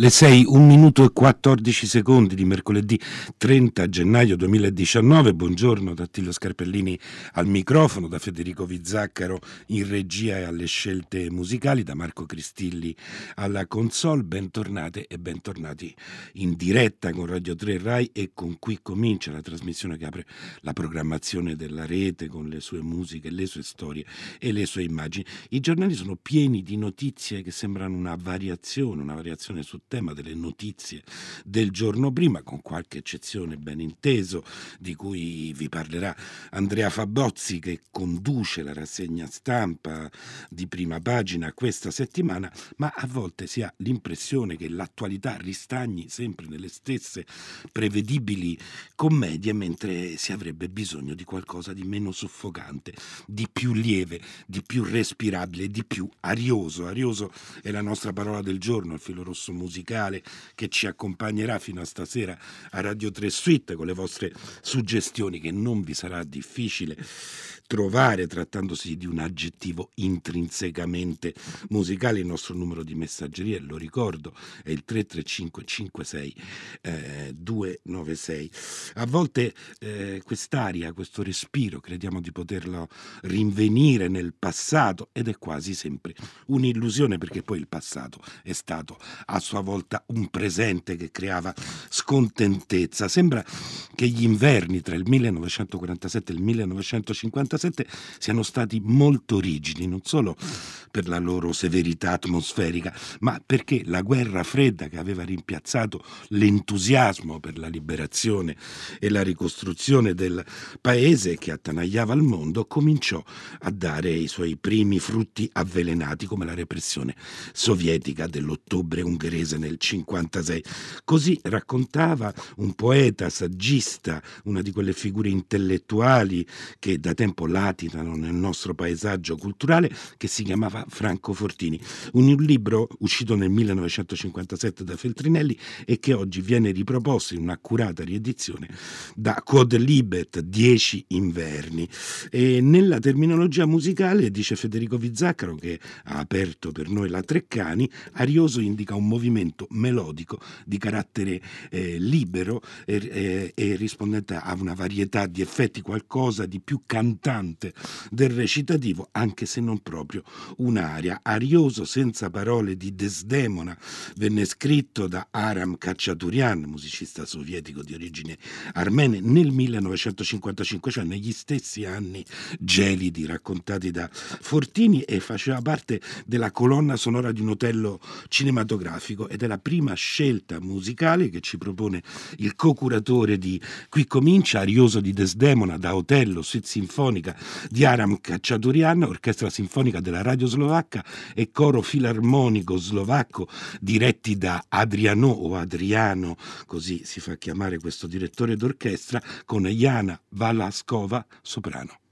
Le 6, 1 minuto e 14 secondi di mercoledì 30 gennaio 2019. Buongiorno da Attilio Scarpellini al microfono, da Federico Vizzaccaro in regia e alle scelte musicali, da Marco Cristilli alla console. Bentornate e bentornati in diretta con Radio 3 Rai e con qui comincia la trasmissione che apre la programmazione della rete con le sue musiche, le sue storie e le sue immagini. I giornali sono pieni di notizie che sembrano una variazione, una variazione su tema delle notizie del giorno prima, con qualche eccezione ben inteso, di cui vi parlerà Andrea Fabozzi che conduce la rassegna stampa di prima pagina questa settimana, ma a volte si ha l'impressione che l'attualità ristagni sempre nelle stesse prevedibili commedie, mentre si avrebbe bisogno di qualcosa di meno soffocante, di più lieve, di più respirabile, di più arioso. Arioso è la nostra parola del giorno, il filo rosso musicale musicale che ci accompagnerà fino a stasera a Radio 3 Suite con le vostre suggestioni che non vi sarà difficile trovare trattandosi di un aggettivo intrinsecamente musicale il nostro numero di messaggeria lo ricordo è il 335 56 eh, 296 a volte eh, quest'aria questo respiro crediamo di poterlo rinvenire nel passato ed è quasi sempre un'illusione perché poi il passato è stato a sua volta un presente che creava scontentezza. Sembra che gli inverni tra il 1947 e il 1956 1947 siano stati molto rigidi, non solo per la loro severità atmosferica, ma perché la guerra fredda che aveva rimpiazzato l'entusiasmo per la liberazione e la ricostruzione del paese che attanagliava il mondo cominciò a dare i suoi primi frutti avvelenati come la repressione sovietica dell'ottobre ungherese nel 1956. Così raccontava un poeta, saggista, una di quelle figure intellettuali che da tempo latitano nel nostro paesaggio culturale che si chiamava Franco Fortini. Un libro uscito nel 1957 da Feltrinelli e che oggi viene riproposto in un'accurata riedizione da Code Libet, Dieci inverni. E nella terminologia musicale, dice Federico Vizzaccaro, che ha aperto per noi la Treccani, Arioso indica un movimento melodico di carattere eh, libero e, e, e rispondente a una varietà di effetti, qualcosa di più cantante costante del recitativo, anche se non proprio un'aria. Arioso senza parole di Desdemona venne scritto da Aram Khachaturian, musicista sovietico di origine armene, nel 1955, cioè negli stessi anni gelidi raccontati da Fortini e faceva parte della colonna sonora di un Otello cinematografico ed è la prima scelta musicale che ci propone il co-curatore di Qui comincia, Arioso di Desdemona da Otello, suite sinfonica sinfonica di Aram Cacciaturian, orchestra sinfonica della radio slovacca e coro filarmonico slovacco diretti da Adriano o Adriano, così si fa chiamare questo direttore d'orchestra, con Jana Valaskova soprano.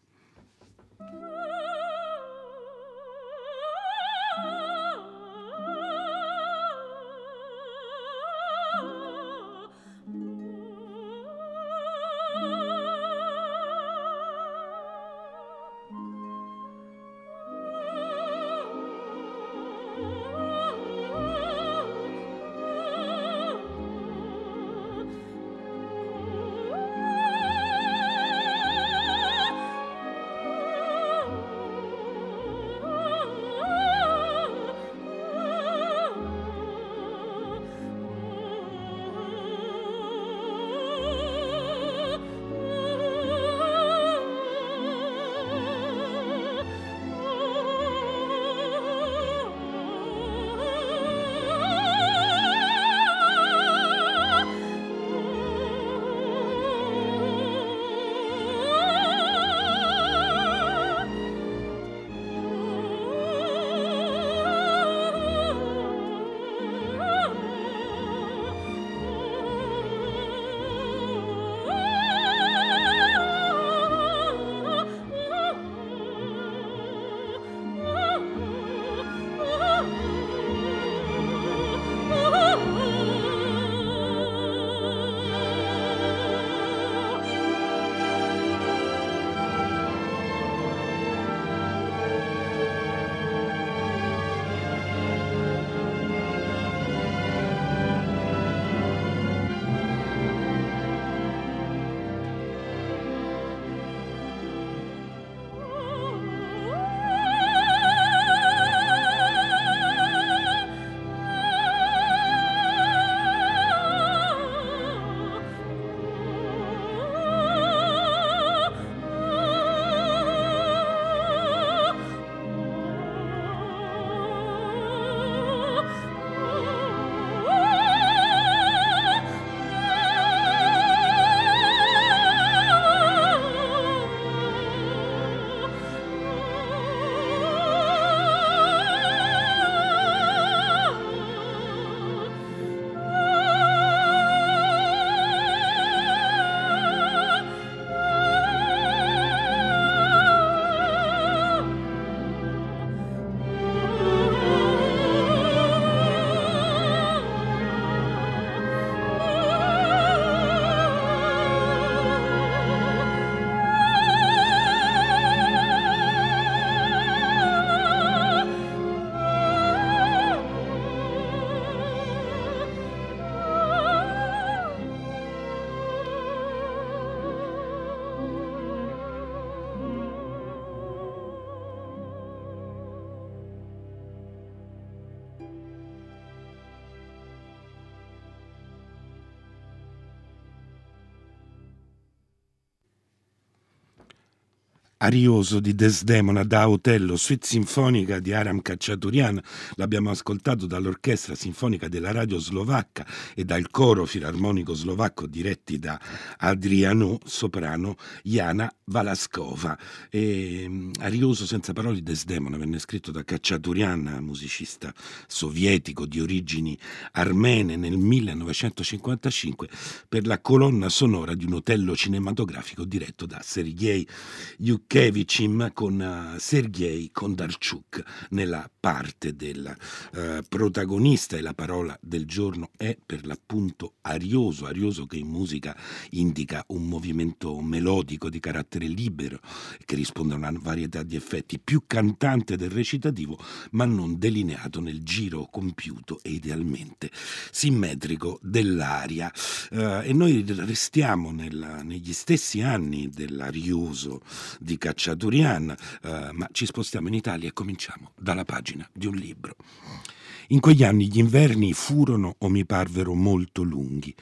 Arioso di Desdemona da Otello, suite sinfonica di Aram Cacciaturian, l'abbiamo ascoltato dall'orchestra sinfonica della radio slovacca e dal coro filarmonico slovacco diretti da Adriano, soprano, Jana Valaskova. E, mm, Arioso senza parole di Desdemona venne scritto da Cacciaturian, musicista sovietico di origini armene nel 1955 per la colonna sonora di un Otello cinematografico diretto da Sergei Yuk Kevicim con uh, Sergei Kondarchuk nella parte del uh, protagonista e la parola del giorno è per l'appunto arioso, arioso che in musica indica un movimento melodico di carattere libero che risponde a una varietà di effetti più cantante del recitativo ma non delineato nel giro compiuto e idealmente simmetrico dell'aria. Uh, e noi restiamo nella, negli stessi anni dell'arioso di di Cacciaturian, eh, ma ci spostiamo in Italia e cominciamo dalla pagina di un libro. In quegli anni gli inverni furono o mi parvero molto lunghi.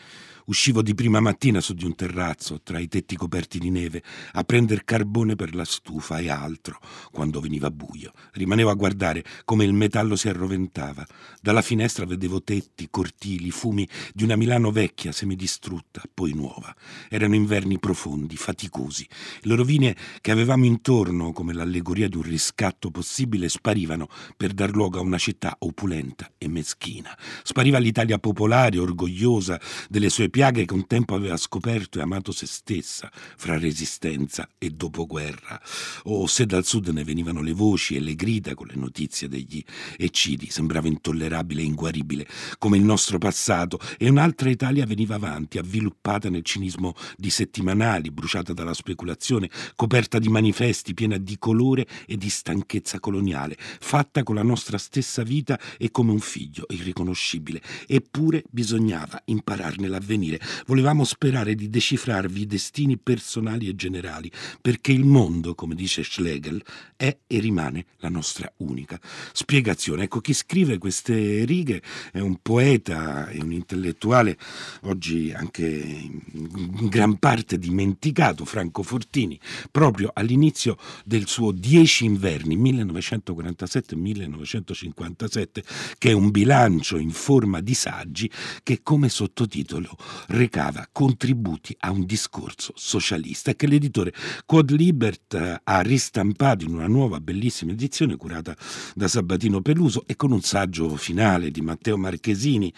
Uscivo di prima mattina su di un terrazzo, tra i tetti coperti di neve, a prendere carbone per la stufa e altro, quando veniva buio. Rimanevo a guardare come il metallo si arroventava. Dalla finestra vedevo tetti, cortili, fumi di una Milano vecchia, semidistrutta, poi nuova. Erano inverni profondi, faticosi. Le rovine che avevamo intorno, come l'allegoria di un riscatto possibile, sparivano per dar luogo a una città opulenta e meschina. Spariva l'Italia popolare, orgogliosa delle sue piaghe che un tempo aveva scoperto e amato se stessa fra resistenza e dopoguerra, o se dal sud ne venivano le voci e le grida con le notizie degli eccidi, sembrava intollerabile e inguaribile come il nostro passato, e un'altra Italia veniva avanti, avviluppata nel cinismo di settimanali, bruciata dalla speculazione, coperta di manifesti, piena di colore e di stanchezza coloniale, fatta con la nostra stessa vita e come un figlio irriconoscibile, eppure bisognava impararne l'avvenire avvenire. Volevamo sperare di decifrarvi i destini personali e generali, perché il mondo, come dice Schlegel, è e rimane la nostra unica spiegazione. Ecco, chi scrive queste righe è un poeta e un intellettuale, oggi anche in gran parte dimenticato, Franco Fortini, proprio all'inizio del suo Dieci inverni, 1947-1957, che è un bilancio in forma di saggi che come sottotitolo recava contributi a un discorso socialista che l'editore Quod Libert eh, ha ristampato in una nuova bellissima edizione curata da Sabatino Peluso e con un saggio finale di Matteo Marchesini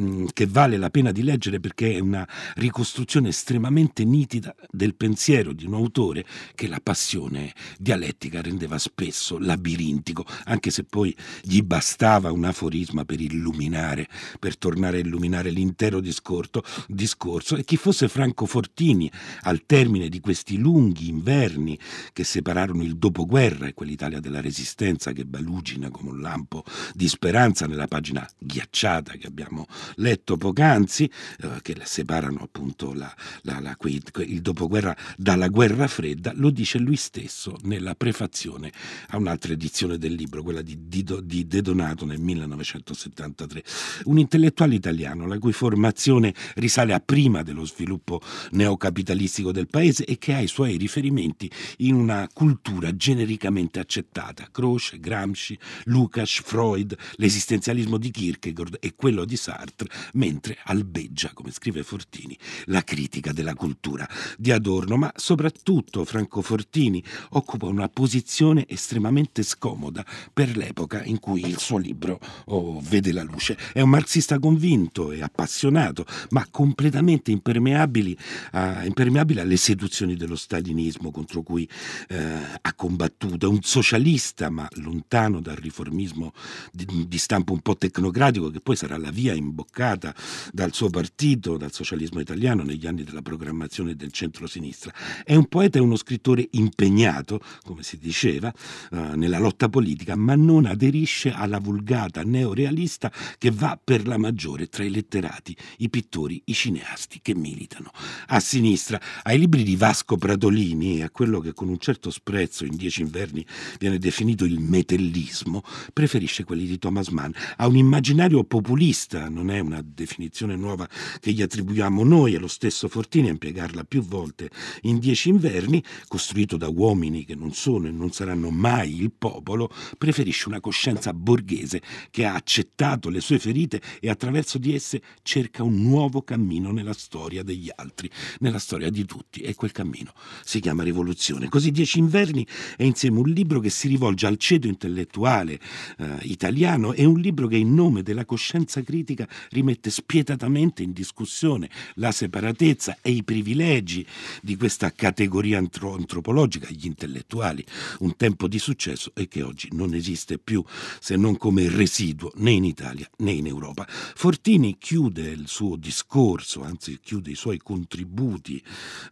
mm, che vale la pena di leggere perché è una ricostruzione estremamente nitida del pensiero di un autore che la passione dialettica rendeva spesso labirintico, anche se poi gli bastava un aforisma per illuminare, per tornare a illuminare l'intero discorso, discorso e chi fosse Franco Fortini al termine di questi lunghi inverni che separarono il dopoguerra e quell'Italia della Resistenza che balugina come un lampo di speranza nella pagina ghiacciata che abbiamo letto poc'anzi, eh, che separano appunto la, la, la, il dopoguerra dalla guerra fredda, lo dice lui stesso nella prefazione a un'altra edizione del libro, quella di, di, di De Donato nel 1973. Un intellettuale italiano la cui formazione risale a prima dello sviluppo neocapitalistico del paese e che ha i suoi riferimenti in una cultura genericamente accettata. Croce, Gramsci, Lukács, Freud, l'esistenzialismo di Kierkegaard e quello di Sartre, mentre albeggia, come scrive Fortini, la critica della cultura di Adorno, ma soprattutto Franco Fortini occupa una posizione estremamente scomoda per l'epoca in cui il suo libro oh, vede la luce. È un marxista convinto e appassionato, ma con completamente impermeabili a, impermeabile alle seduzioni dello stalinismo contro cui eh, ha combattuto. È un socialista, ma lontano dal riformismo di, di stampo un po' tecnocratico, che poi sarà la via imboccata dal suo partito, dal socialismo italiano, negli anni della programmazione del centro-sinistra. È un poeta e uno scrittore impegnato, come si diceva, eh, nella lotta politica, ma non aderisce alla vulgata neorealista che va per la maggiore tra i letterati, i pittori, i cineasti che militano. A sinistra, ai libri di Vasco Pratolini e a quello che con un certo sprezzo in Dieci inverni viene definito il metellismo, preferisce quelli di Thomas Mann. Ha un immaginario populista, non è una definizione nuova che gli attribuiamo noi, è lo stesso Fortini a impiegarla più volte in Dieci inverni, costruito da uomini che non sono e non saranno mai il popolo, preferisce una coscienza borghese che ha accettato le sue ferite e attraverso di esse cerca un nuovo cammino nella storia degli altri, nella storia di tutti e quel cammino si chiama rivoluzione. Così Dieci inverni è insieme un libro che si rivolge al ceto intellettuale eh, italiano e un libro che in nome della coscienza critica rimette spietatamente in discussione la separatezza e i privilegi di questa categoria antropologica, gli intellettuali, un tempo di successo e che oggi non esiste più se non come residuo né in Italia né in Europa. Fortini chiude il suo discorso, anzi chiude i suoi contributi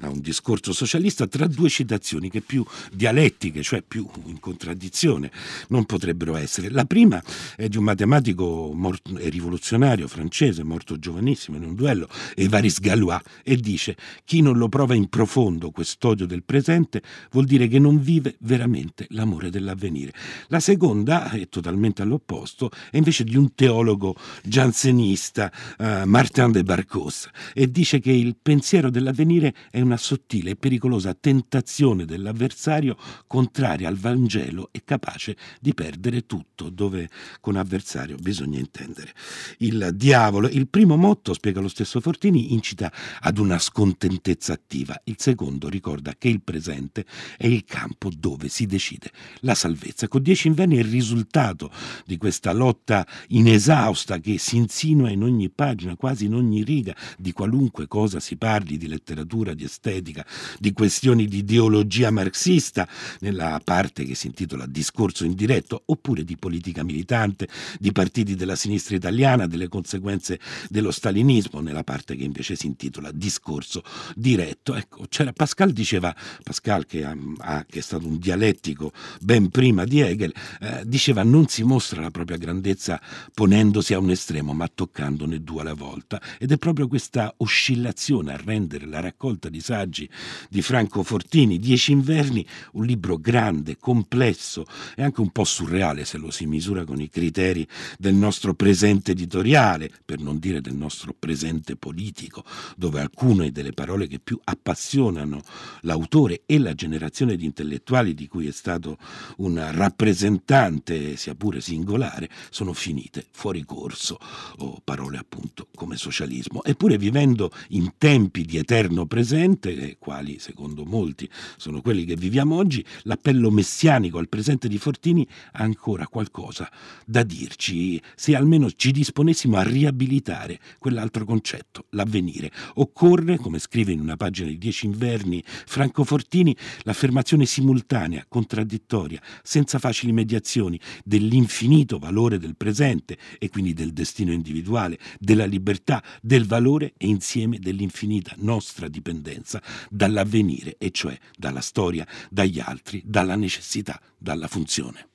a un discorso socialista tra due citazioni che più dialettiche, cioè più in contraddizione, non potrebbero essere. La prima è di un matematico morto, rivoluzionario francese morto giovanissimo in un duello, Évariste Galois, e dice chi non lo prova in profondo quest'odio del presente vuol dire che non vive veramente l'amore dell'avvenire. La seconda è totalmente all'opposto, è invece di un teologo giansenista, uh, Martin de Barcos, e dice che il pensiero dell'avvenire è una sottile e pericolosa tentazione dell'avversario contraria al Vangelo e capace di perdere tutto, dove con avversario bisogna intendere il diavolo. Il primo motto, spiega lo stesso Fortini, incita ad una scontentezza attiva, il secondo ricorda che il presente è il campo dove si decide la salvezza. Con dieci inverni è il risultato di questa lotta inesausta che si insinua in ogni pagina, quasi in ogni riga, di qualunque cosa si parli, di letteratura, di estetica, di questioni di ideologia marxista, nella parte che si intitola Discorso indiretto, oppure di politica militante, di partiti della sinistra italiana, delle conseguenze dello stalinismo, nella parte che invece si intitola Discorso diretto. Ecco, c'era Pascal diceva, Pascal che, ha, che è stato un dialettico ben prima di Hegel, eh, diceva non si mostra la propria grandezza ponendosi a un estremo, ma toccandone due alla volta. Ed è proprio questa oscillazione a rendere la raccolta di saggi di Franco Fortini, Dieci inverni, un libro grande, complesso e anche un po' surreale se lo si misura con i criteri del nostro presente editoriale, per non dire del nostro presente politico, dove alcune delle parole che più appassionano l'autore e la generazione di intellettuali di cui è stato un rappresentante, sia pure singolare, sono finite fuori corso, o parole appunto come socialismo. Eppure vivendo in tempi di eterno presente, quali secondo molti sono quelli che viviamo oggi, l'appello messianico al presente di Fortini ha ancora qualcosa da dirci, se almeno ci disponessimo a riabilitare quell'altro concetto, l'avvenire. Occorre, come scrive in una pagina di Dieci inverni Franco Fortini, l'affermazione simultanea, contraddittoria, senza facili mediazioni, dell'infinito valore del presente e quindi del destino individuale, della libertà, del valore e insieme dell'infinita nostra dipendenza dall'avvenire, e cioè dalla storia, dagli altri, dalla necessità, dalla funzione.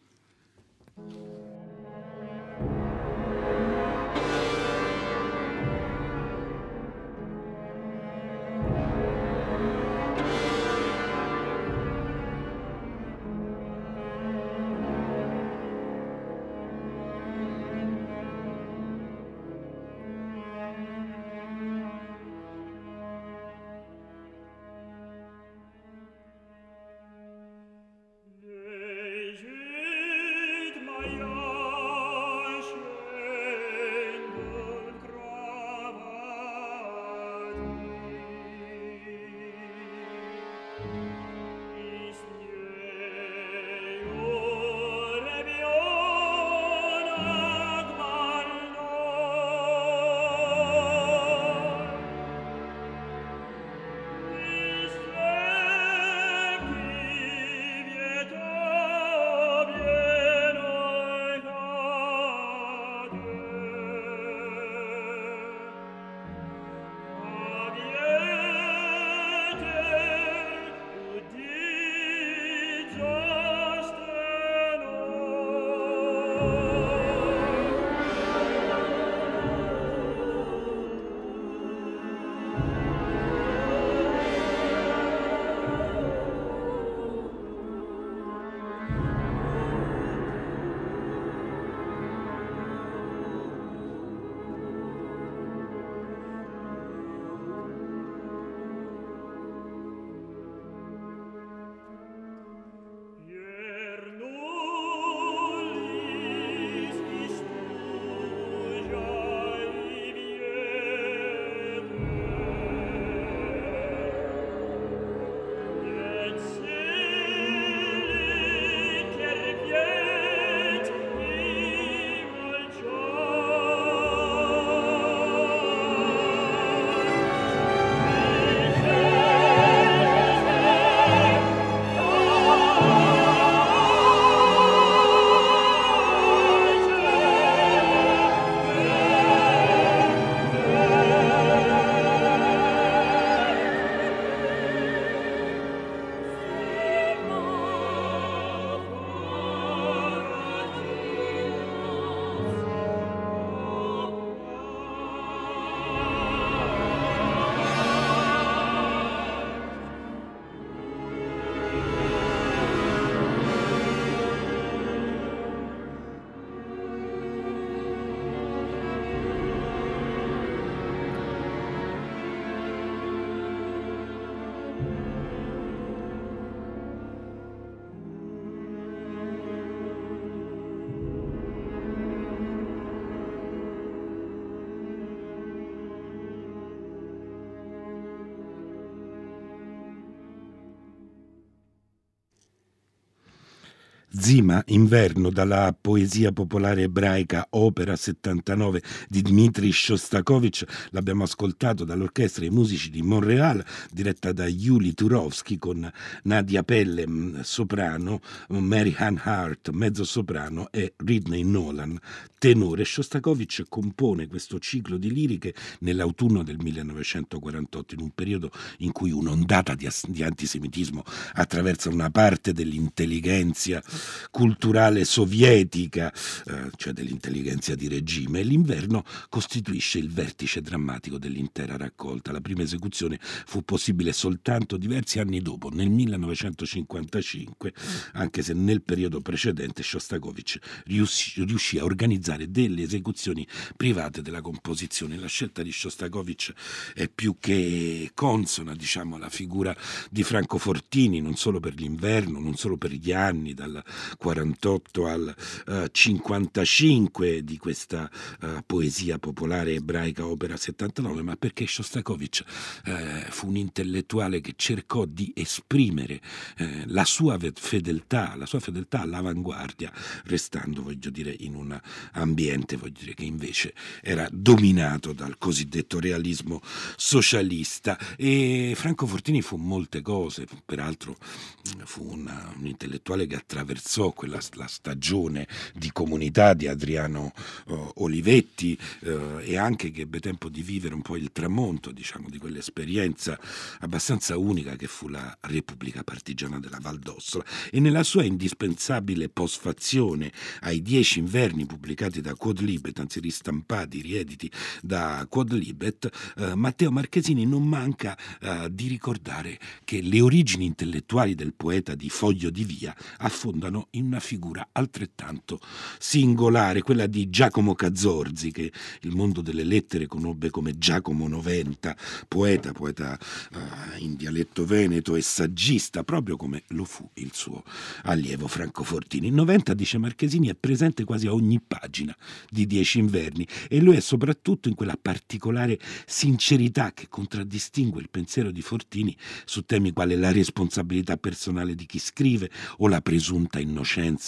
Zima, Inverno, dalla poesia popolare ebraica Opera 79 di Dmitri Shostakovich, l'abbiamo ascoltato dall'orchestra e musici di Montreal, diretta da Yuli Turovsky con Nadia Pelle, mm, soprano, Mary Ann Hart, mezzo soprano e Ridney Nolan, tenore. Shostakovich compone questo ciclo di liriche nell'autunno del 1948, in un periodo in cui un'ondata di, di antisemitismo attraversa una parte dell'intelligenza culturale sovietica, eh, cioè dell'intelligenza di regime, e l'inverno costituisce il vertice drammatico dell'intera raccolta. La prima esecuzione fu possibile soltanto diversi anni dopo, nel 1955, anche se nel periodo precedente Shostakovich riuscì, riuscì a organizzare delle esecuzioni private della composizione. La scelta di Shostakovich è più che consona, diciamo, alla figura di Franco Fortini, non solo per l'inverno, non solo per gli anni, dal 48 al uh, 55 di questa uh, poesia popolare ebraica opera 79, ma perché Shostakovich uh, fu un intellettuale che cercò di esprimere eh, la sua fedeltà, la sua fedeltà all'avanguardia, restando, voglio dire, in un ambiente, voglio dire, che invece era dominato dal cosiddetto realismo socialista. E Franco Fortini fu molte cose, peraltro fu una, un intellettuale che attraversò apprezzò quella, la stagione di comunità di Adriano uh, Olivetti uh, e anche che ebbe tempo di vivere un po' il tramonto diciamo, di quell'esperienza abbastanza unica che fu la Repubblica Partigiana della Valdossola e nella sua indispensabile posfazione ai dieci inverni pubblicati da Quodlibet, anzi ristampati, riediti da Quodlibet, uh, Matteo Marchesini non manca di ricordare che le origini intellettuali del poeta di Foglio di Via affondano in una figura altrettanto singolare, quella di Giacomo Cazzorzi, che il mondo delle lettere conobbe come Giacomo Noventa, poeta, poeta uh, in dialetto veneto e saggista, proprio come lo fu il suo allievo Franco Fortini. Noventa, dice Marchesini, è presente quasi a ogni pagina di Dieci Inverni e lui è soprattutto in quella particolare sincerità che contraddistingue il pensiero di Fortini su temi quali la responsabilità personale di chi scrive o la presunta innocenza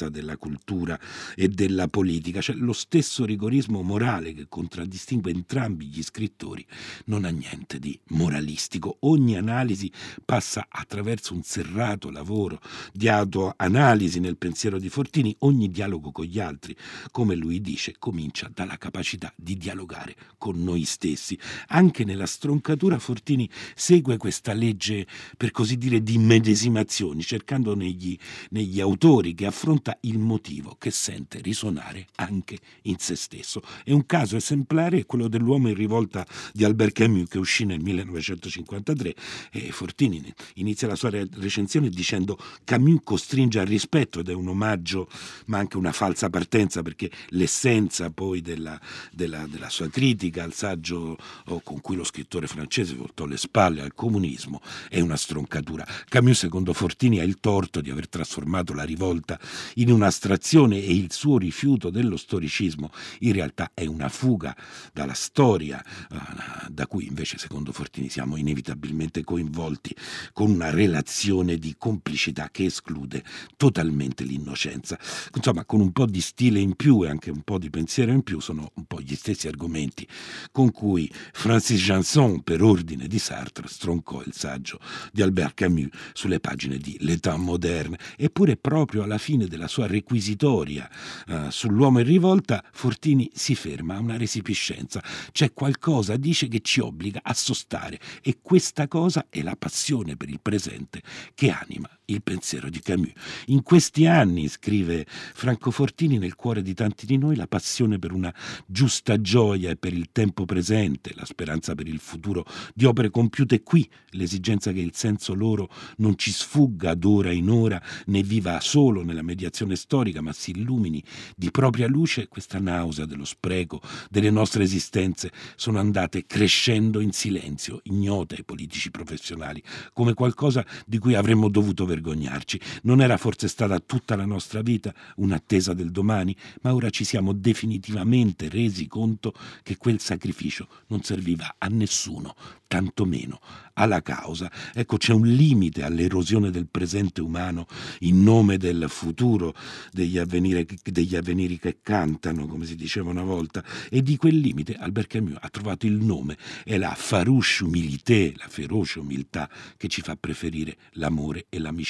della cultura e della politica, cioè lo stesso rigorismo morale che contraddistingue entrambi gli scrittori non ha niente di moralistico. Ogni analisi passa attraverso un serrato lavoro di autoanalisi nel pensiero di Fortini, ogni dialogo con gli altri, come lui dice, comincia dalla capacità di dialogare con noi stessi. Anche nella stroncatura Fortini segue questa legge, per così dire, di medesimazioni, cercando negli, negli autori che affronta il motivo che sente risuonare anche in se stesso. E un caso esemplare è quello dell'uomo in rivolta di Albert Camus che uscì nel 1953 e Fortini inizia la sua recensione dicendo Camus costringe al rispetto ed è un omaggio ma anche una falsa partenza perché l'essenza poi della, della, della sua critica al saggio oh, con cui lo scrittore francese voltò le spalle al comunismo è una stroncatura. Camus secondo Fortini ha il torto di aver trasformato la rivolta volta in un'astrazione e il suo rifiuto dello storicismo in realtà è una fuga dalla storia, eh, da cui invece secondo Fortini siamo inevitabilmente coinvolti con una relazione di complicità che esclude totalmente l'innocenza. Insomma, con un po' di stile in più e anche un po' di pensiero in più sono un po' gli stessi argomenti con cui Francis Janson, per ordine di Sartre, stroncò il saggio di Albert Camus sulle pagine di L'État moderne, eppure proprio alla fine della sua requisitoria uh, sull'uomo in rivolta, Fortini si ferma a una resipiscenza. C'è qualcosa, dice, che ci obbliga a sostare e questa cosa è la passione per il presente che anima il pensiero di Camus. In questi anni, scrive Franco Fortini, nel cuore di tanti di noi la passione per una giusta gioia e per il tempo presente, la speranza per il futuro di opere compiute. Qui, l'esigenza che il senso loro non ci sfugga d'ora in ora, né viva solo nella mediazione storica, ma si illumini di propria luce, questa nausea dello spreco delle nostre esistenze sono andate crescendo in silenzio, ignote ai politici professionali, come qualcosa di cui avremmo dovuto vergognarci vergognarci. Non era forse stata tutta la nostra vita un'attesa del domani, ma ora ci siamo definitivamente resi conto che quel sacrificio non serviva a nessuno, tantomeno alla causa. Ecco, c'è un limite all'erosione del presente umano in nome del futuro, degli avveniri, degli avveniri che cantano, come si diceva una volta, e di quel limite Albert Camus ha trovato il nome, è la farouche humilité, la feroce umiltà che ci fa preferire l'amore e l'amicizia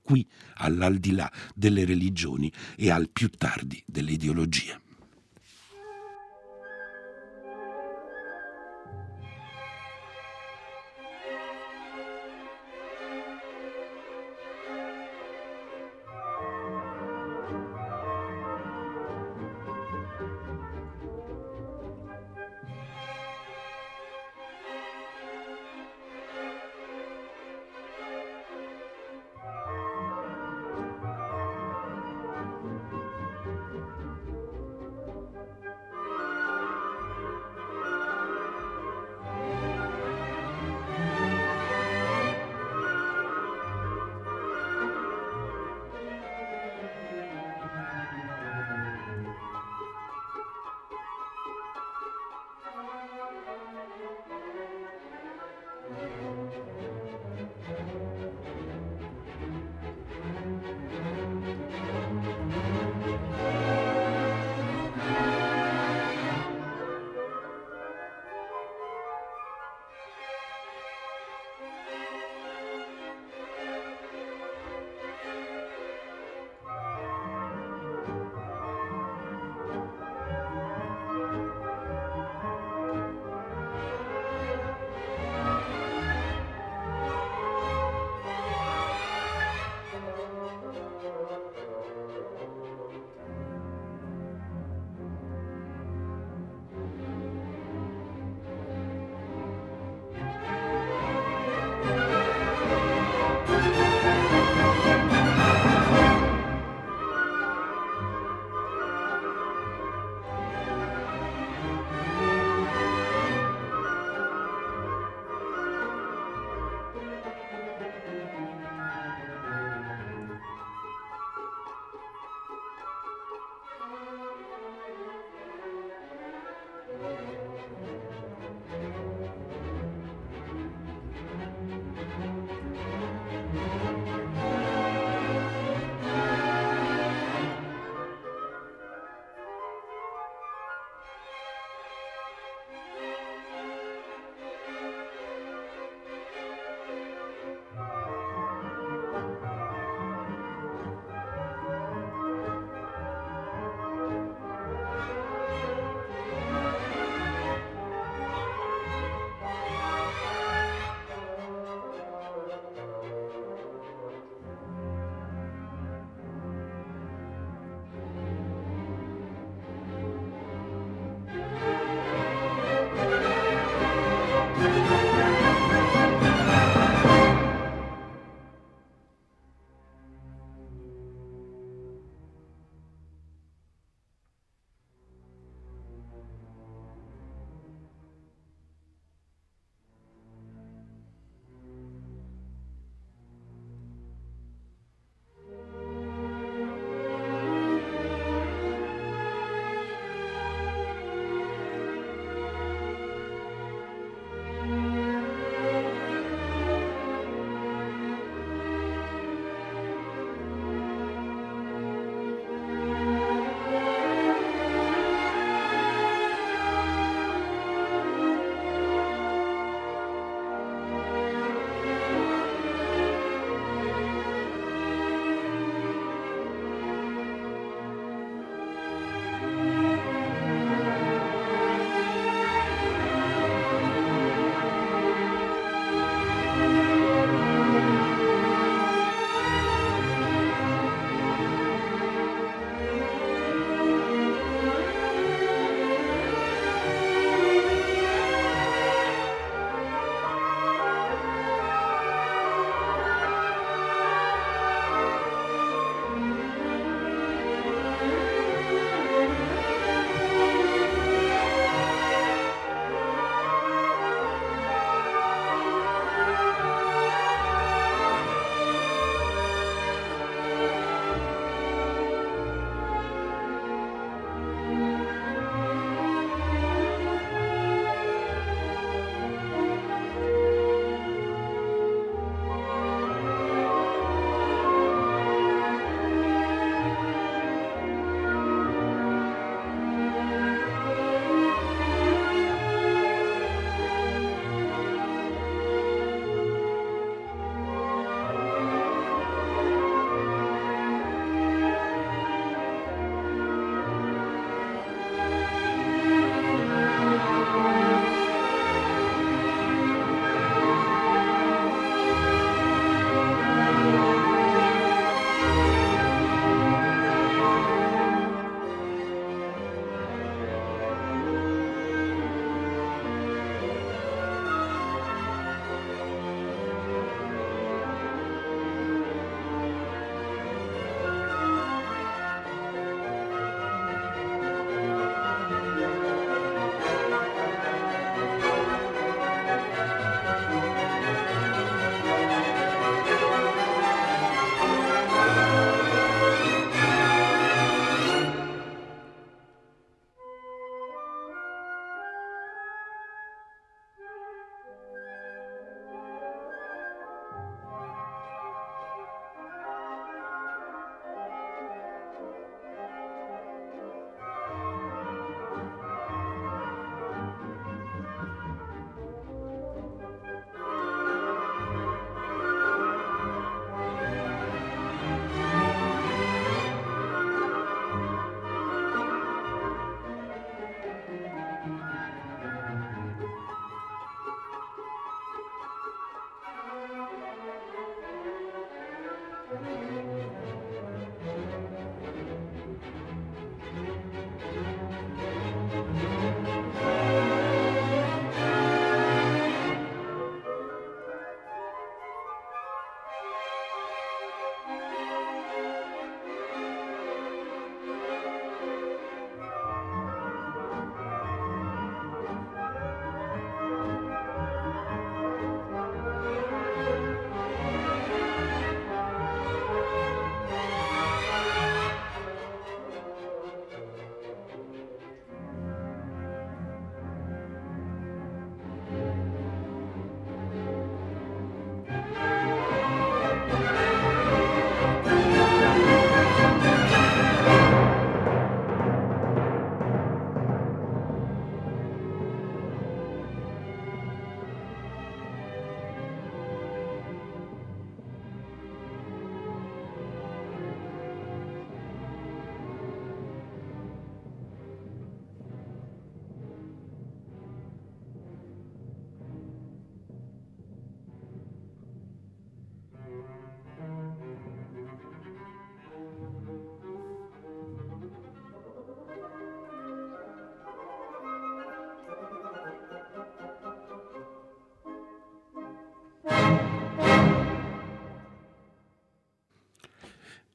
qui, all'aldilà delle religioni e al più tardi delle ideologie.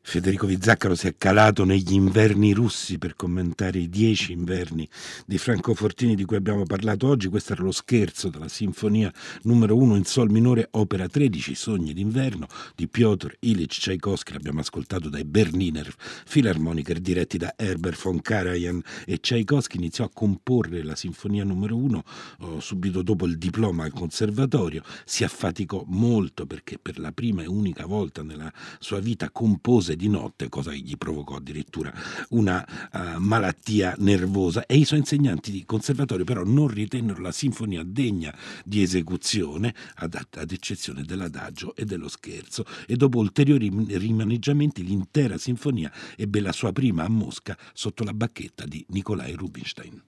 Federico Vizzaccaro si è calato negli inverni russi per commentare i dieci inverni di Franco Fortini di cui abbiamo parlato oggi. Questo era lo scherzo della sinfonia numero uno in sol minore, opera 13, Sogni d'inverno di Piotr Ilyich Tchaikovsky. L'abbiamo ascoltato dai Berliner Philharmoniker diretti da Herbert von Karajan e Tchaikovsky iniziò a comporre la sinfonia numero uno oh, subito dopo il diploma al conservatorio. Si affaticò molto perché per la prima e unica volta nella sua vita compose di notte, cosa che gli provocò addirittura una uh, malattia nervosa e i suoi insegnanti di conservatorio però non ritennero la sinfonia degna di esecuzione, ad, ad eccezione dell'adagio e dello scherzo, e dopo ulteriori rimaneggiamenti l'intera sinfonia ebbe la sua prima a Mosca sotto la bacchetta di Nikolai Rubinstein.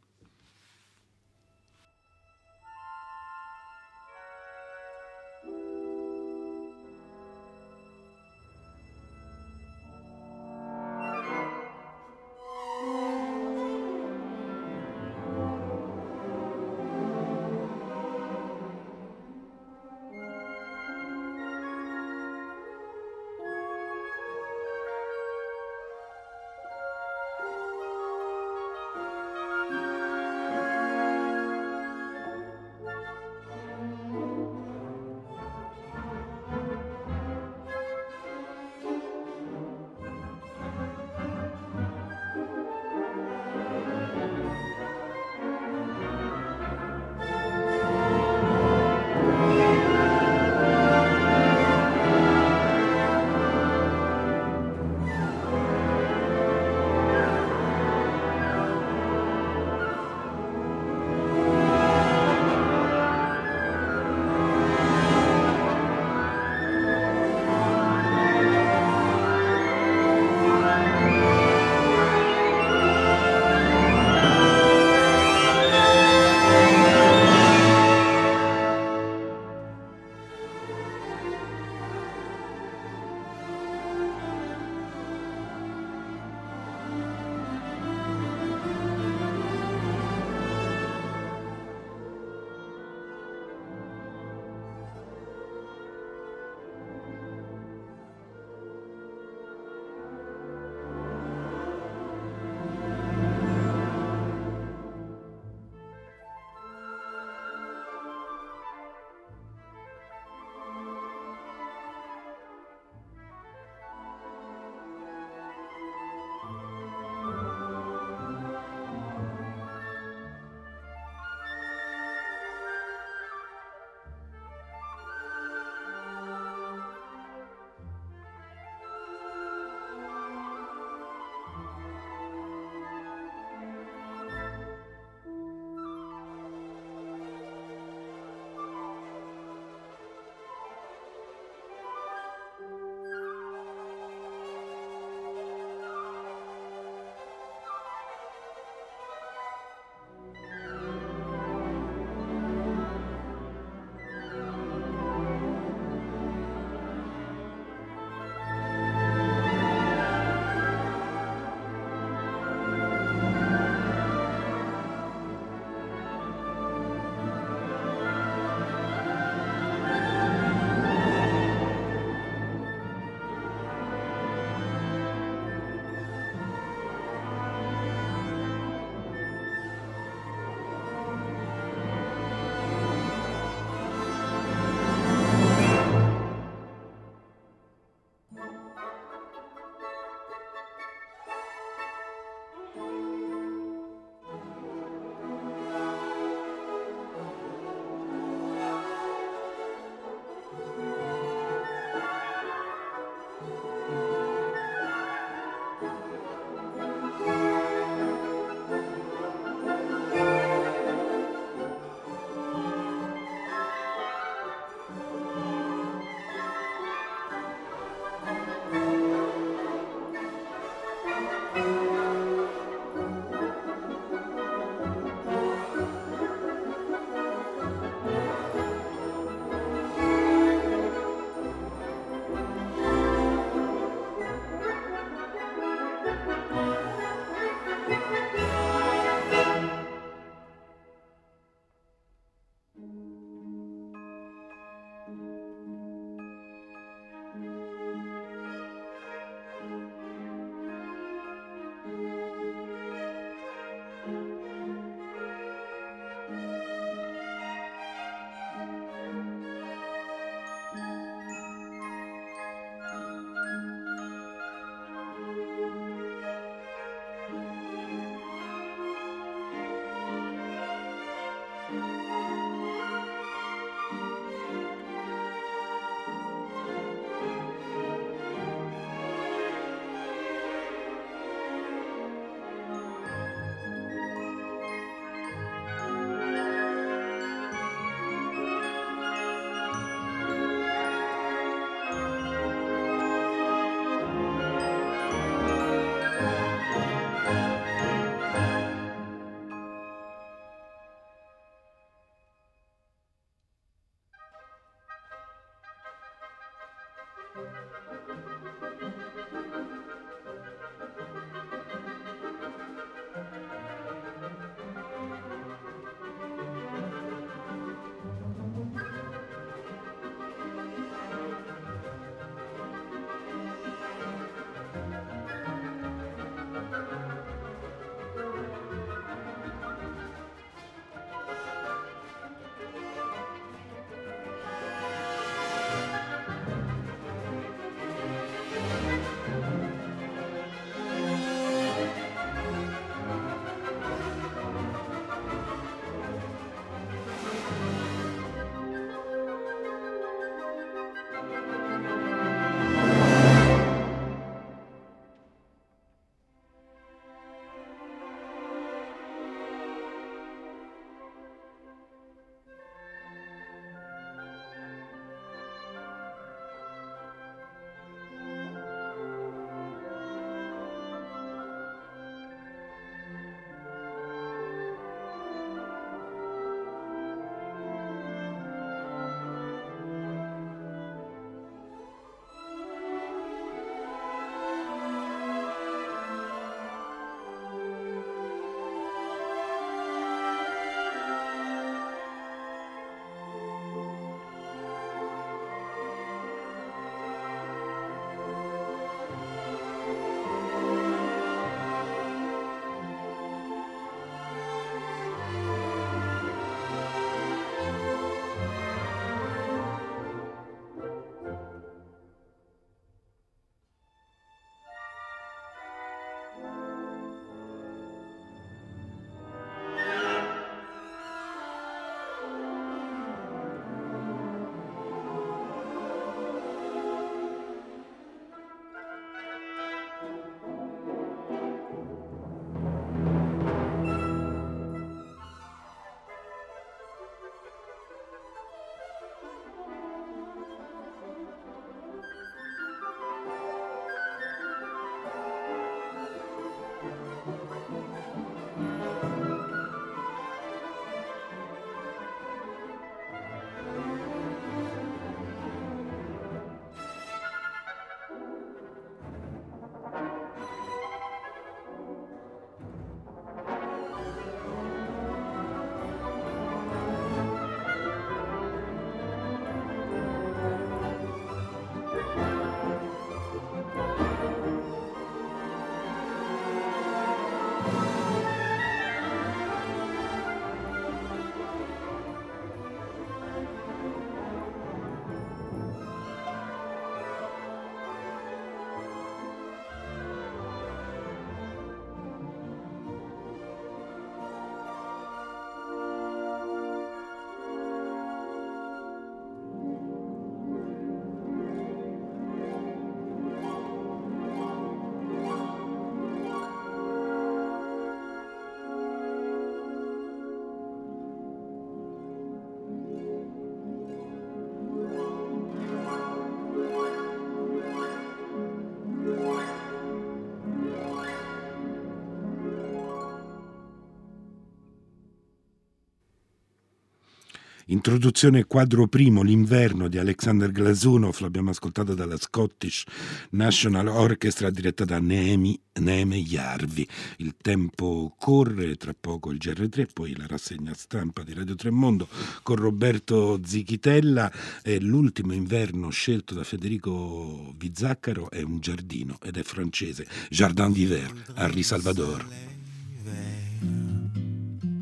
Introduzione quadro primo, L'inverno di Alexander Glazunov, l'abbiamo ascoltato dalla Scottish National Orchestra diretta da Neemi, Neeme Jarvi. Il tempo corre, tra poco il GR3, poi la rassegna stampa di Radio Tremondo con Roberto Zichitella. E l'ultimo inverno scelto da Federico Vizzaccaro è un giardino ed è francese, Jardin d'hiver, Henri Salvador.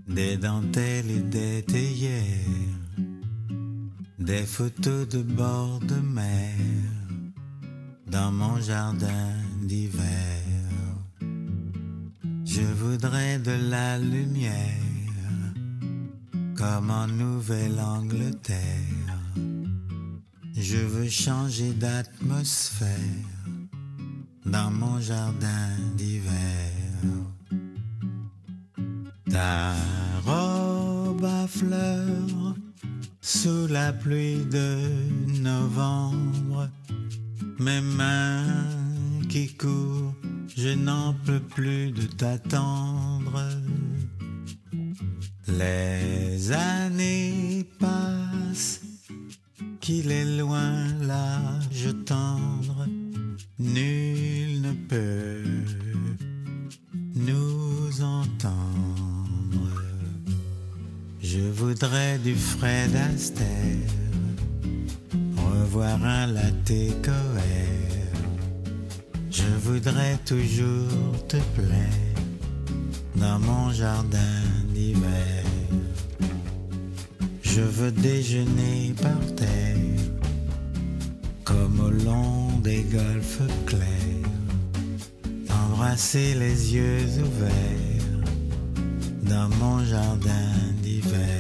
Des dentelles et des théières des photos de bord de mer dans mon jardin d'hiver. Je voudrais de la lumière comme en Nouvelle-Angleterre. Je veux changer d'atmosphère dans mon jardin d'hiver. Ta robe à fleurs sous la pluie de novembre, mes mains qui courent, je n'en peux plus de t'attendre. Les années passent, qu'il est loin l'âge tendre, nul ne peut du Fred Astaire, revoir un latte coère. Je voudrais toujours te plaire dans mon jardin d'hiver. Je veux déjeuner par terre, comme au long des golfes clairs, embrasser les yeux ouverts dans mon jardin ta